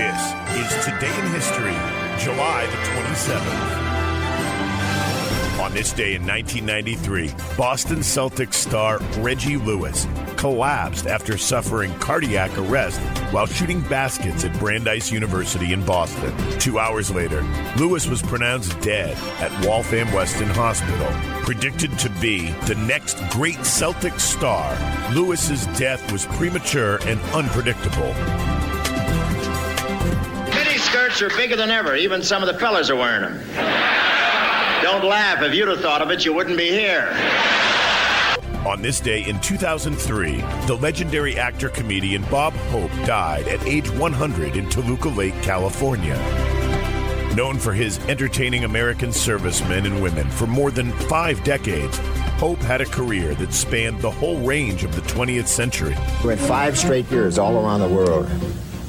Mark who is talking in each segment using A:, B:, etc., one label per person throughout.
A: This is Today in History, July the 27th. On this day in 1993, Boston Celtics star Reggie Lewis collapsed after suffering cardiac arrest while shooting baskets at Brandeis University in Boston. Two hours later, Lewis was pronounced dead at Waltham Weston Hospital. Predicted to be the next great Celtics star, Lewis's death was premature and unpredictable.
B: Mini skirts are bigger than ever. Even some of the fellas are wearing them. Don't laugh. If you'd have thought of it, you wouldn't be here.
A: On this day in 2003, the legendary actor comedian Bob Hope died at age 100 in Toluca Lake, California. Known for his entertaining American servicemen and women for more than five decades, Hope had a career that spanned the whole range of the 20th century.
C: He Went five straight years all around the world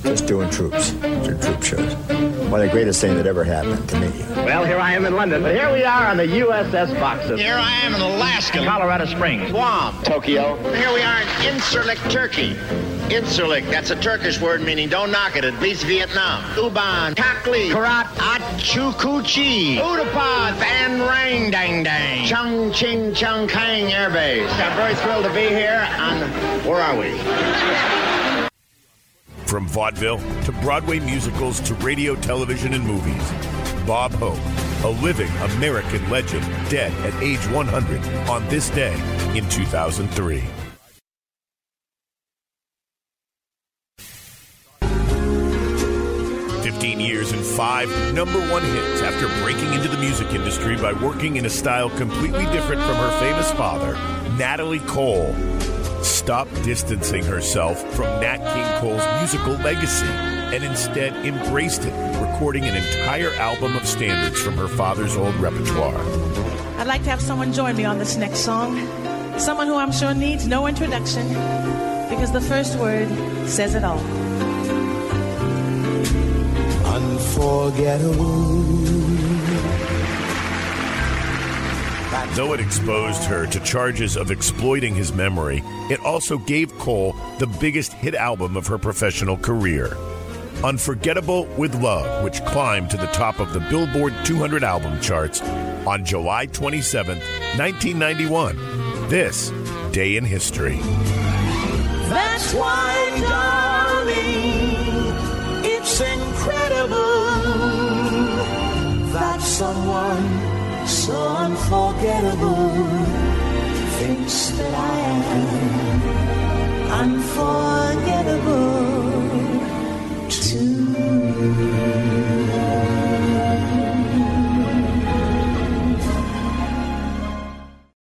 C: just doing troops, doing troop shows. One of the greatest things that ever happened to me.
B: Well, here I am in London, but here we are on the USS Boxer. Here I am in Alaska, Colorado Springs, Guam, Tokyo. Here we are in Incirlik, Turkey. Incirlik, that's a Turkish word meaning don't knock it. It beats Vietnam. Uban, Takli, Karat, Achukuchi, Utapad, Van Rang Dang Dang, Chung Ching Chung Kang Air Base. I'm very thrilled to be here on, where are we?
A: From vaudeville to Broadway musicals to radio, television, and movies, Bob Hope, a living American legend, dead at age 100 on this day in 2003. Fifteen years and five number one hits after breaking into the music industry by working in a style completely different from her famous father, Natalie Cole stopped distancing herself from Nat King Cole's musical legacy and instead embraced it, recording an entire album of standards from her father's old repertoire.
D: I'd like to have someone join me on this next song. Someone who I'm sure needs no introduction because the first word says it all.
E: Unforgettable.
A: Though it exposed her to charges of exploiting his memory, it also gave Cole the biggest hit album of her professional career. Unforgettable with Love, which climbed to the top of the Billboard 200 album charts on July 27, 1991. This day in history.
E: That's why, so unforgettable thinks that I am unforgettable